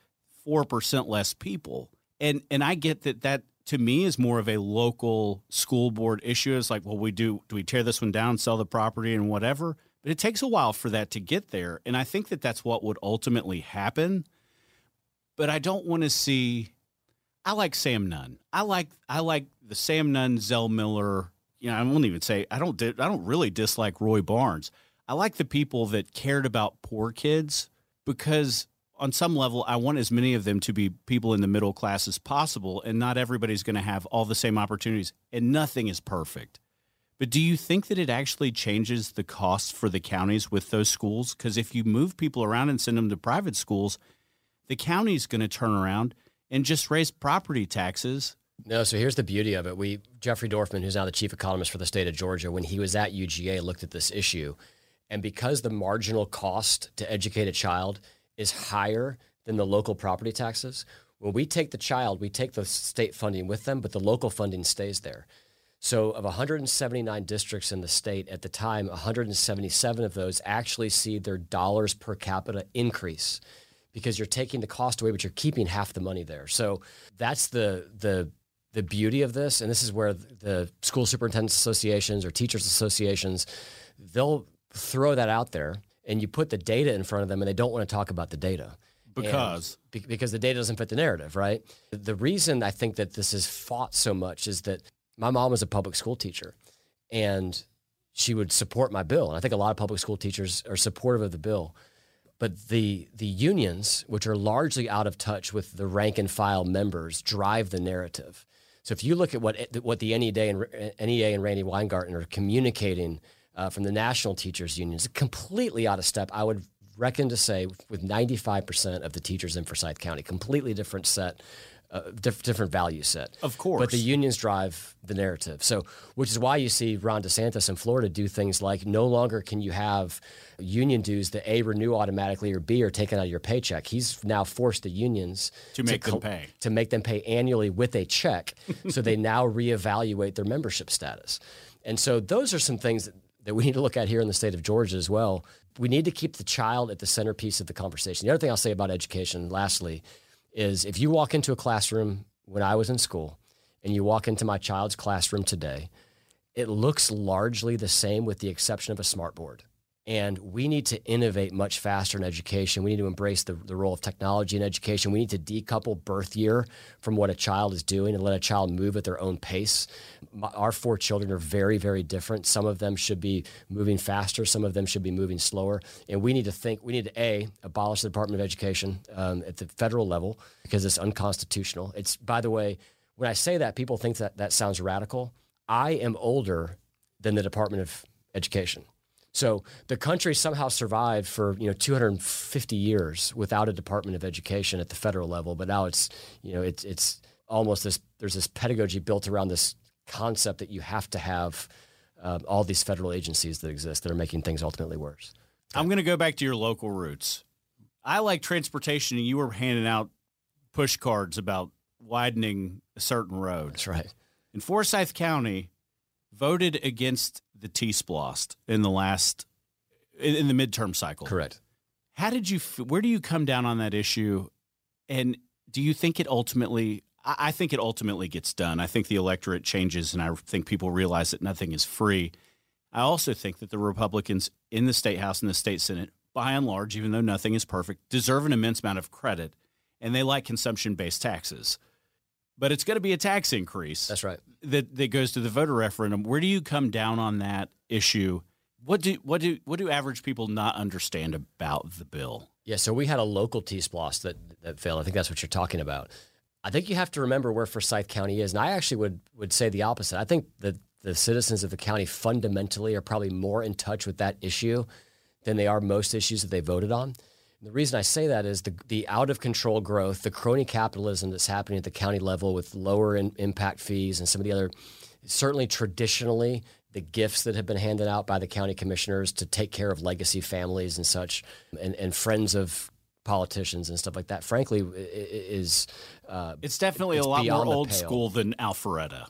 4% less people. And and I get that that to me is more of a local school board issue. It's like, well, we do do we tear this one down, sell the property and whatever? But it takes a while for that to get there. And I think that that's what would ultimately happen. But I don't want to see I like Sam Nunn. I like I like the Sam Nunn, Zell Miller. You know, I won't even say I don't. I don't really dislike Roy Barnes. I like the people that cared about poor kids because on some level, I want as many of them to be people in the middle class as possible, and not everybody's going to have all the same opportunities, and nothing is perfect. But do you think that it actually changes the costs for the counties with those schools? Because if you move people around and send them to private schools, the county's going to turn around and just raise property taxes. No, so here's the beauty of it. We Jeffrey Dorfman, who's now the chief economist for the state of Georgia, when he was at UGA, looked at this issue, and because the marginal cost to educate a child is higher than the local property taxes. When we take the child, we take the state funding with them, but the local funding stays there. So, of 179 districts in the state at the time, 177 of those actually see their dollars per capita increase because you're taking the cost away, but you're keeping half the money there. So, that's the the the beauty of this, and this is where the school superintendents associations or teachers associations they'll throw that out there and you put the data in front of them and they don't want to talk about the data. Because? be, because the data doesn't fit the narrative right? The reason i think that this is fought so much is that my mom was a public school teacher and she would support my bill and i think a lot of public school teachers are supportive of the bill. But the the unions which are largely out of touch with the rank and file members drive the narrative. So if you look at what what the NEA and NEA and Randi Weingarten are communicating uh, from the national teachers unions, completely out of step. I would reckon to say with 95% of the teachers in Forsyth County, completely different set. Uh, diff- different value set, of course, but the unions drive the narrative. So, which is why you see Ron DeSantis in Florida do things like no longer can you have union dues that a renew automatically or b are taken out of your paycheck. He's now forced the unions to make to them pay to make them pay annually with a check, so they now reevaluate their membership status. And so, those are some things that that we need to look at here in the state of Georgia as well. We need to keep the child at the centerpiece of the conversation. The other thing I'll say about education, lastly, is if you walk into a classroom when I was in school and you walk into my child's classroom today, it looks largely the same with the exception of a smartboard. And we need to innovate much faster in education. We need to embrace the, the role of technology in education. We need to decouple birth year from what a child is doing and let a child move at their own pace. My, our four children are very, very different. Some of them should be moving faster, some of them should be moving slower. And we need to think, we need to A, abolish the Department of Education um, at the federal level because it's unconstitutional. It's, by the way, when I say that, people think that that sounds radical. I am older than the Department of Education. So the country somehow survived for you know 250 years without a Department of Education at the federal level, but now it's you know it's it's almost this there's this pedagogy built around this concept that you have to have um, all these federal agencies that exist that are making things ultimately worse. I'm going to go back to your local roots. I like transportation, and you were handing out push cards about widening a certain road. That's right. In Forsyth County, voted against the T-SPLOST in the last in the midterm cycle. Correct. How did you? Where do you come down on that issue? And do you think it ultimately? I think it ultimately gets done. I think the electorate changes, and I think people realize that nothing is free. I also think that the Republicans in the state house and the state senate, by and large, even though nothing is perfect, deserve an immense amount of credit, and they like consumption-based taxes but it's going to be a tax increase. That's right. That that goes to the voter referendum. Where do you come down on that issue? What do what do what do average people not understand about the bill? Yeah, so we had a local T-SPLOST that that failed. I think that's what you're talking about. I think you have to remember where Forsyth County is, and I actually would would say the opposite. I think that the citizens of the county fundamentally are probably more in touch with that issue than they are most issues that they voted on. The reason I say that is the, the out of control growth, the crony capitalism that's happening at the county level with lower in, impact fees and some of the other, certainly traditionally, the gifts that have been handed out by the county commissioners to take care of legacy families and such, and, and friends of politicians and stuff like that, frankly, is. Uh, it's definitely it's a lot more old school than Alpharetta.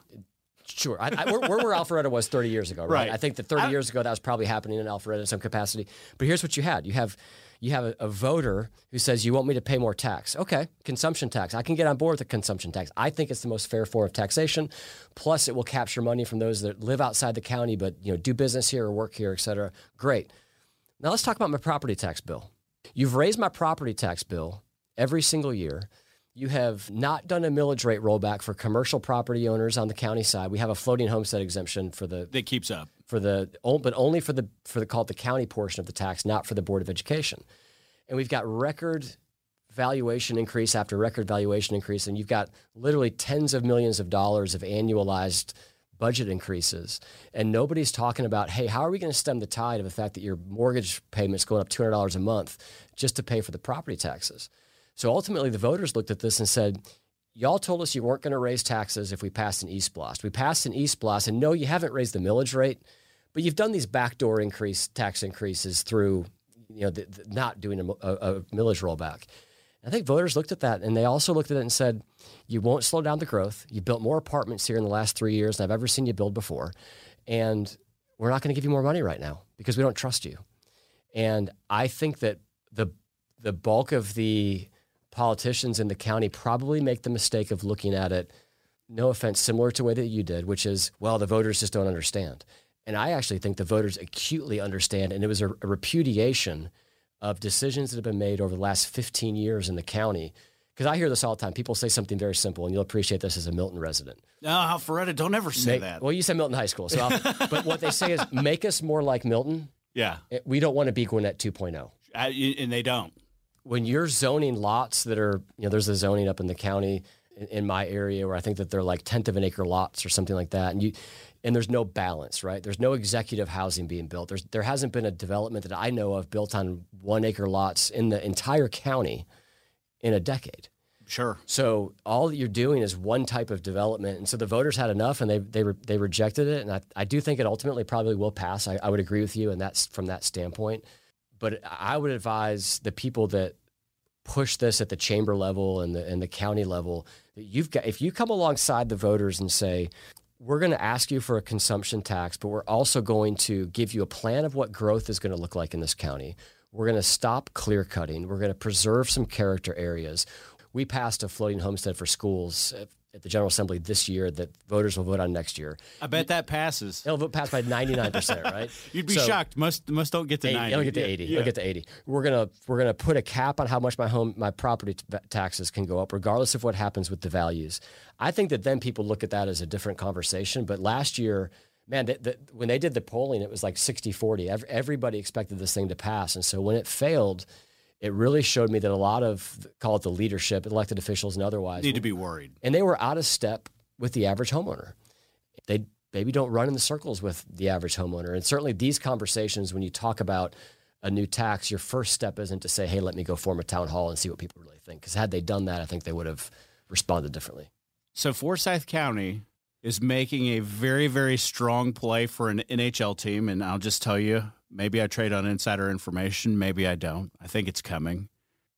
Sure. I, I, we're, we're, where Alpharetta was 30 years ago, right? right. I think that 30 I, years ago that was probably happening in Alpharetta in some capacity. But here's what you had: you have you have a, a, voter who says, You want me to pay more tax. Okay, consumption tax. I can get on board with the consumption tax. I think it's the most fair form of taxation. Plus, it will capture money from those that live outside the county but you know do business here or work here, et cetera. Great. Now let's talk about my property tax bill. You've raised my property tax bill every single year. You have not done a millage rate rollback for commercial property owners on the county side. We have a floating homestead exemption for the that keeps up for the but only for the for the called the county portion of the tax, not for the board of education. And we've got record valuation increase after record valuation increase, and you've got literally tens of millions of dollars of annualized budget increases, and nobody's talking about, hey, how are we going to stem the tide of the fact that your mortgage payment's going up two hundred dollars a month just to pay for the property taxes? So ultimately, the voters looked at this and said, y'all told us you weren't going to raise taxes if we passed an E-SPLOST. We passed an E-SPLOST, and no, you haven't raised the millage rate, but you've done these backdoor increase tax increases through, you know, the, the, not doing a, a, a millage rollback. I think voters looked at that and they also looked at it and said, you won't slow down the growth. You built more apartments here in the last three years than I've ever seen you build before. And we're not going to give you more money right now because we don't trust you. And I think that the the bulk of the politicians in the county probably make the mistake of looking at it, no offense, similar to the way that you did, which is, well, the voters just don't understand. And I actually think the voters acutely understand, and it was a, a repudiation of decisions that have been made over the last 15 years in the county. Because I hear this all the time. People say something very simple, and you'll appreciate this as a Milton resident. No, Alpharetta, don't ever say make, that. Well, you said Milton High School. So (laughs) but what they say is make us more like Milton. Yeah. Eh, we don't want to be Gwinnett 2.0. Uh, and they don't. When you're zoning lots that are, you know, there's a zoning up in the county in, in my area where I think that they're like tenth of an acre lots or something like that, and you and there's no balance, right? There's no executive housing being built. There's there hasn't been a development that I know of built on one acre lots in the entire county in a decade. Sure. So all that you're doing is one type of development, and so the voters had enough, and they they re, they rejected it. And I, I do think it ultimately probably will pass. I, I would agree with you, and that's from that standpoint. But I would advise the people that push this at the chamber level and the and the county level that you've got if you come alongside the voters and say we're going to ask you for a consumption tax, but we're also going to give you a plan of what growth is going to look like in this county. We're going to stop clear cutting. We're going to preserve some character areas. We passed a floating homestead for schools at the General Assembly this year that voters will vote on next year. I bet that passes. It'll vote pass by 99%, (laughs) right? You'd be so, shocked. Most most don't get to 80, 90. It'll get to 80. Yeah. It'll get to 80. We're going to we're going to put a cap on how much my home my property t- taxes can go up regardless of what happens with the values. I think that then people look at that as a different conversation, but last year man, the, the, when they did the polling, it was like 60 40. Everybody expected this thing to pass. And so when it failed, it really showed me that a lot of call it the leadership, elected officials and otherwise need to be worried. And they were out of step with the average homeowner. They maybe don't run in the circles with the average homeowner. And certainly these conversations when you talk about a new tax, your first step isn't to say, "Hey, let me go form a town hall and see what people really think." Because had they done that, I think they would have responded differently. So Forsyth County is making a very, very strong play for an NHL team, and I'll just tell you, Maybe I trade on insider information. Maybe I don't. I think it's coming.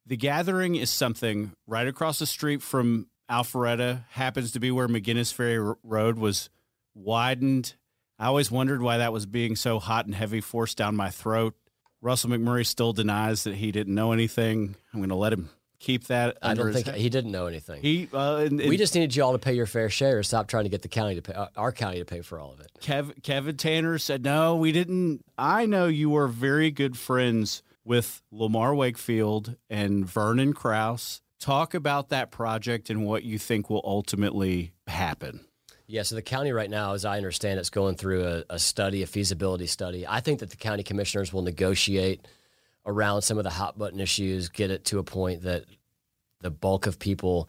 The Gathering is something right across the street from Alpharetta, happens to be where McGinnis Ferry Road was widened. I always wondered why that was being so hot and heavy forced down my throat. Russell McMurry still denies that he didn't know anything. I'm going to let him keep that. I don't think he didn't know anything. He uh, and, and we just needed you all to pay your fair share. Stop trying to get the county to pay uh, our county to pay for all of it. Kev, Kevin Tanner said, "No, we didn't." I know you are very good friends with Lamar Wakefield and Vernon Krause. Talk about that project and what you think will ultimately happen. Yeah, so the county right now, as I understand, it's going through a, a study, a feasibility study. I think that the county commissioners will negotiate around some of the hot button issues, get it to a point that the bulk of people,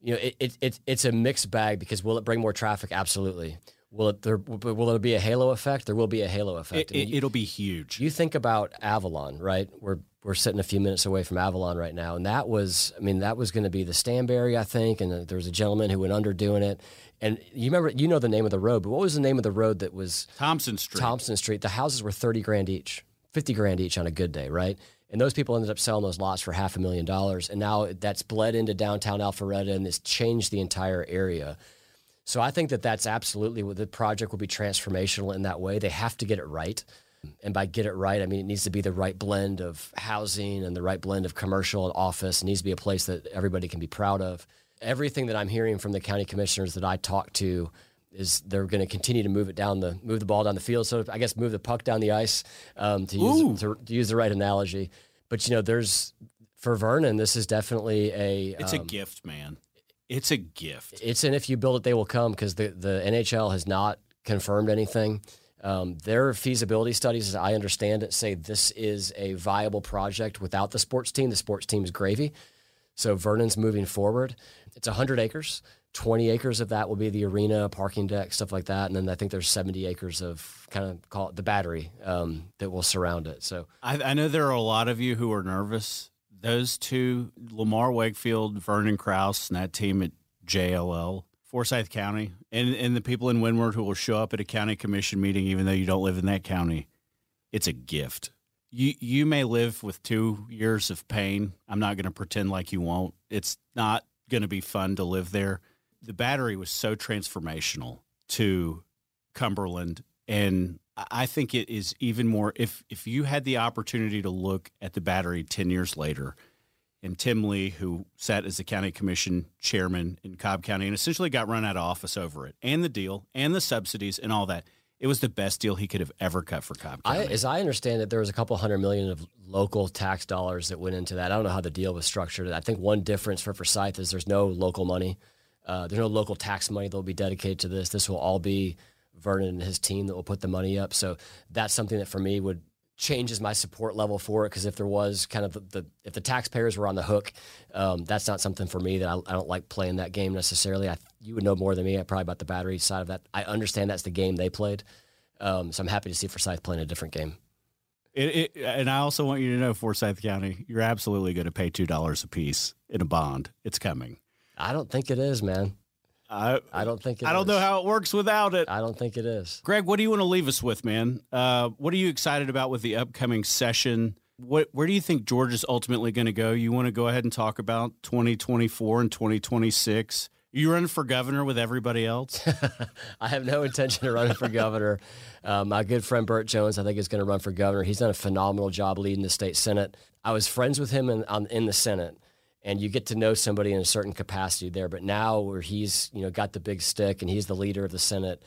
you know, it, it, it it's a mixed bag because will it bring more traffic? Absolutely. Will it there? Will there be a halo effect? There will be a halo effect. It, will be huge. You think about Avalon, right? We're we're sitting a few minutes away from Avalon right now, and that was, I mean, that was going to be the Stanberry, I think, and uh, there was a gentleman who went under doing it. And you remember, you know the name of the road, but what was the name of the road that was Thompson Street? Thompson Street. The houses were thirty grand each. 50 grand each on a good day, right? And those people ended up selling those lots for half a million dollars. And now that's bled into downtown Alpharetta and it's changed the entire area. So I think that that's absolutely what the project will be transformational in that way. They have to get it right. And by get it right, I mean it needs to be the right blend of housing and the right blend of commercial and office. It needs to be a place that everybody can be proud of. Everything that I'm hearing from the county commissioners that I talk to is they're going to continue to move it down the move the ball down the field. So I guess move the puck down the ice um, to use to, to, use the right analogy. But you know, there's for Vernon, this is definitely a it's um, a gift, man. It's a gift. It's and if you build it, they will come because the the NHL has not confirmed anything. Um, their feasibility studies, as I understand it, say this is a viable project without the sports team. The sports team is gravy. So Vernon's moving forward. It's 100 acres. 20 acres of that will be the arena, parking deck, stuff like that. And then I think there's 70 acres of kind of call it the battery um, that will surround it. So I, I, know there are a lot of you who are nervous. Those two, Lamar Wakefield, Vernon Krause, and that team at JLL, Forsyth County, and, and the people in Windward who will show up at a county commission meeting, even though you don't live in that county, it's a gift. You, you may live with two years of pain. I'm not going to pretend like you won't. It's not going to be fun to live there the battery was so transformational to Cumberland and I think it is even more if if you had the opportunity to look at the battery 10 years later and Tim Lee who sat as the county commission chairman in Cobb County and essentially got run out of office over it and the deal and the subsidies and all that it was the best deal he could have ever cut for Cobb County. I, as I understand it, there was a couple hundred million of local tax dollars that went into that. I don't know how the deal was structured. I think one difference for Forsyth is there's no local money. Uh, there's no local tax money that will be dedicated to this. This will all be Vernon and his team that will put the money up. So that's something that for me would changes my support level for it because if there was kind of the, the, if the taxpayers were on the hook, um, that's not something for me that I, I, don't like playing that game necessarily. I, you would know more than me probably about the battery side of that. I understand that's the game they played, um, so I'm happy to see Forsyth playing a different game. It, it, and I also want you to know, Forsyth County, you're absolutely going to pay two dollars a piece in a bond. It's coming. I don't think it is, man. I, I don't think I don't is. know how it works without it. I don't think it is. Greg, what do you want to leave us with, man? Uh, what are you excited about with the upcoming session? What where do you think Georgia's ultimately going to go? You want to go ahead and talk about 2024 and 2026? You running for governor with everybody else? (laughs) I have no intention of running for governor. (laughs) Uh, my good friend Burt Jones, I think, is going to run for governor. He's done a phenomenal job leading the state senate. I was friends with him in, on, in the senate and you get to know somebody in a certain capacity there. But now, where he's you know got the big stick and he's the leader of the Senate,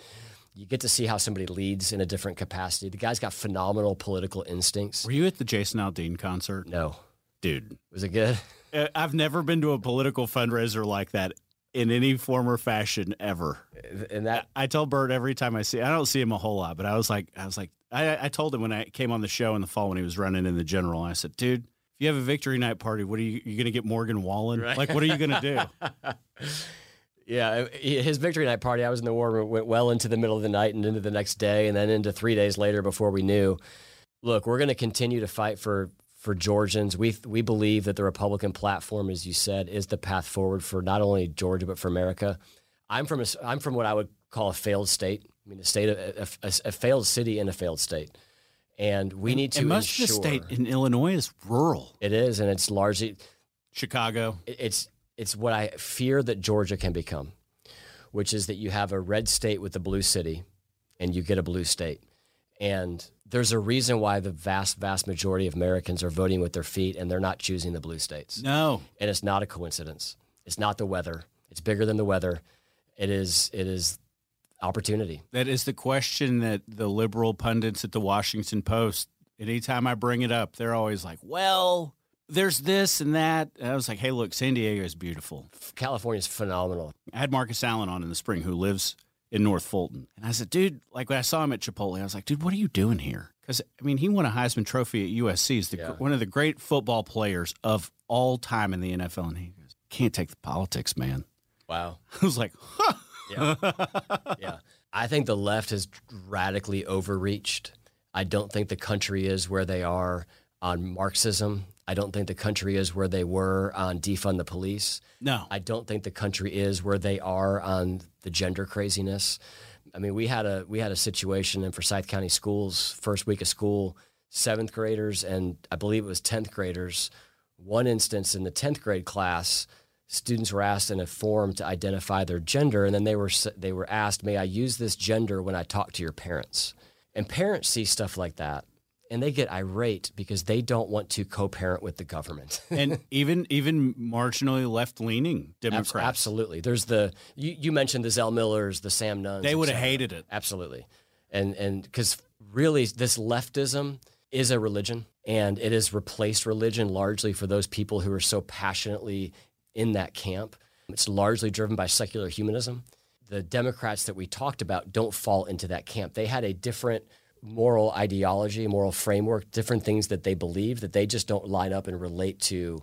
you get to see how somebody leads in a different capacity. The guy's got phenomenal political instincts. Were you at the Jason Aldean concert? No, dude. Was it good? (laughs) Uh, I've never been to a political fundraiser like that in any form or fashion ever. And that I tell Burt every time I see I don't see him a whole lot, but I was like I was like I, I told him when I came on the show in the fall when he was running in the general, I said, dude, you have a victory night party, what are you, you going to get Morgan Wallen? Right. Like, what are you going to do? (laughs) yeah, his victory night party, I was in the war room, went well into the middle of the night and into the next day, and then into three days later before we knew. Look, we're going to continue to fight for for Georgians. We we believe that the Republican platform, as you said, is the path forward for not only Georgia but for America. I'm from a, I'm from what I would call a failed state. I mean, a state of a, a, a failed city in a failed state and we need to. And most ensure, of the state in Illinois is rural. It is, and it's largely Chicago. It's it's what I fear that Georgia can become, which is that you have a red state with a blue city, and you get a blue state. And there's a reason why the vast, vast majority of Americans are voting with their feet, and they're not choosing the blue states. No, and it's not a coincidence. It's not the weather. It's bigger than the weather. It is. It is opportunity. That is the question that the liberal pundits at the Washington Post, anytime I bring it up, they're always like, well, there's this and that. And I was like, hey, look, San Diego is beautiful. California is phenomenal. I had Marcus Allen on in the spring who lives in North Fulton. And I said, dude, like when I saw him at Chipotle, I was like, dude, what are you doing here? Because, I mean, he won a Heisman Trophy at USC. He's the, yeah. one of the great football players of all time in the NFL. And he goes, can't take the politics, man. Wow. (laughs) I was like, huh. Yeah. yeah. I think the left has radically overreached. I don't think the country is where they are on Marxism. I don't think the country is where they were on defund the police. No. I don't think the country is where they are on the gender craziness. I mean, we had a we had a situation in Forsyth County schools, first week of school, seventh graders and I believe it was tenth graders. One instance in the tenth grade class, students were asked in a form to identify their gender, and then they were they were asked, "May I use this gender when I talk to your parents?" And parents see stuff like that, and they get irate because they don't want to co-parent with the government. (laughs) and even even marginally left leaning Democrats, absolutely. There's the you, you mentioned the Zell Millers, the Sam Nunns They would have hated it, absolutely, and and because really this leftism is a religion and it has replaced religion largely for those people who are so passionately in that camp. It's largely driven by secular humanism. The Democrats that we talked about don't fall into that camp. They had a different moral ideology, moral framework, different things that they believe that they just don't line up and relate to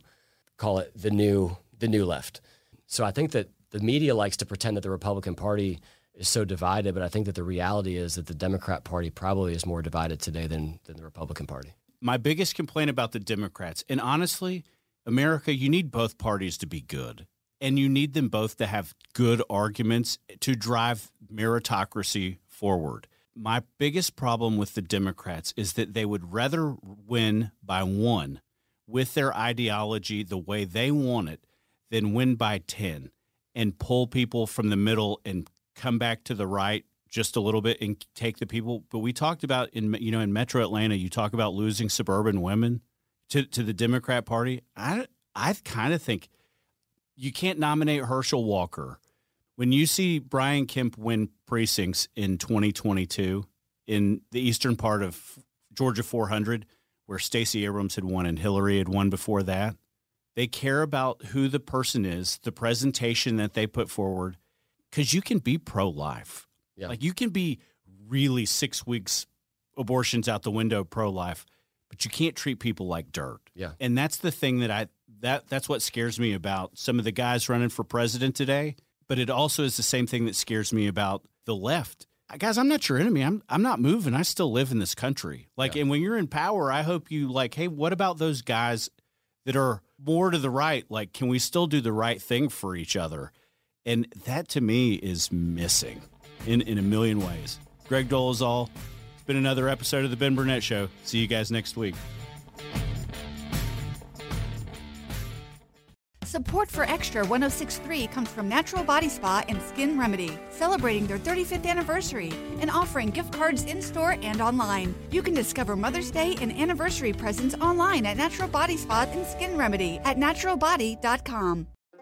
call it the new the new left. So I think that the media likes to pretend that the Republican Party is so divided, but I think that the reality is that the Democrat Party probably is more divided today than, than the Republican Party. My biggest complaint about the Democrats, and honestly, America, you need both parties to be good. And you need them both to have good arguments to drive meritocracy forward. My biggest problem with the Democrats is that they would rather win by one with their ideology the way they want it than win by 10 and pull people from the middle and come back to the right just a little bit and take the people. But we talked about in you know in Metro Atlanta, you talk about losing suburban women to to the Democrat Party. I I kind of think you can't nominate Herschel Walker when you see Brian Kemp win precincts in 2022 in the eastern part of Georgia 400, where Stacey Abrams had won and Hillary had won before that. They care about who the person is, the presentation that they put forward, because you can be pro life. Yeah. Like you can be really six weeks abortions out the window pro life, but you can't treat people like dirt. Yeah. And that's the thing that I that that's what scares me about some of the guys running for president today. But it also is the same thing that scares me about the left. Guys, I'm not your enemy. I'm I'm not moving. I still live in this country. Like, yeah. and when you're in power, I hope you like, hey, what about those guys that are more to the right? Like, can we still do the right thing for each other? And that to me is missing in, in a million ways. Greg Dolezal, been another episode of The Ben Burnett Show. See you guys next week. Support for Extra 1063 comes from Natural Body Spa and Skin Remedy, celebrating their 35th anniversary and offering gift cards in store and online. You can discover Mother's Day and anniversary presents online at Natural Body Spa and Skin Remedy at naturalbody.com.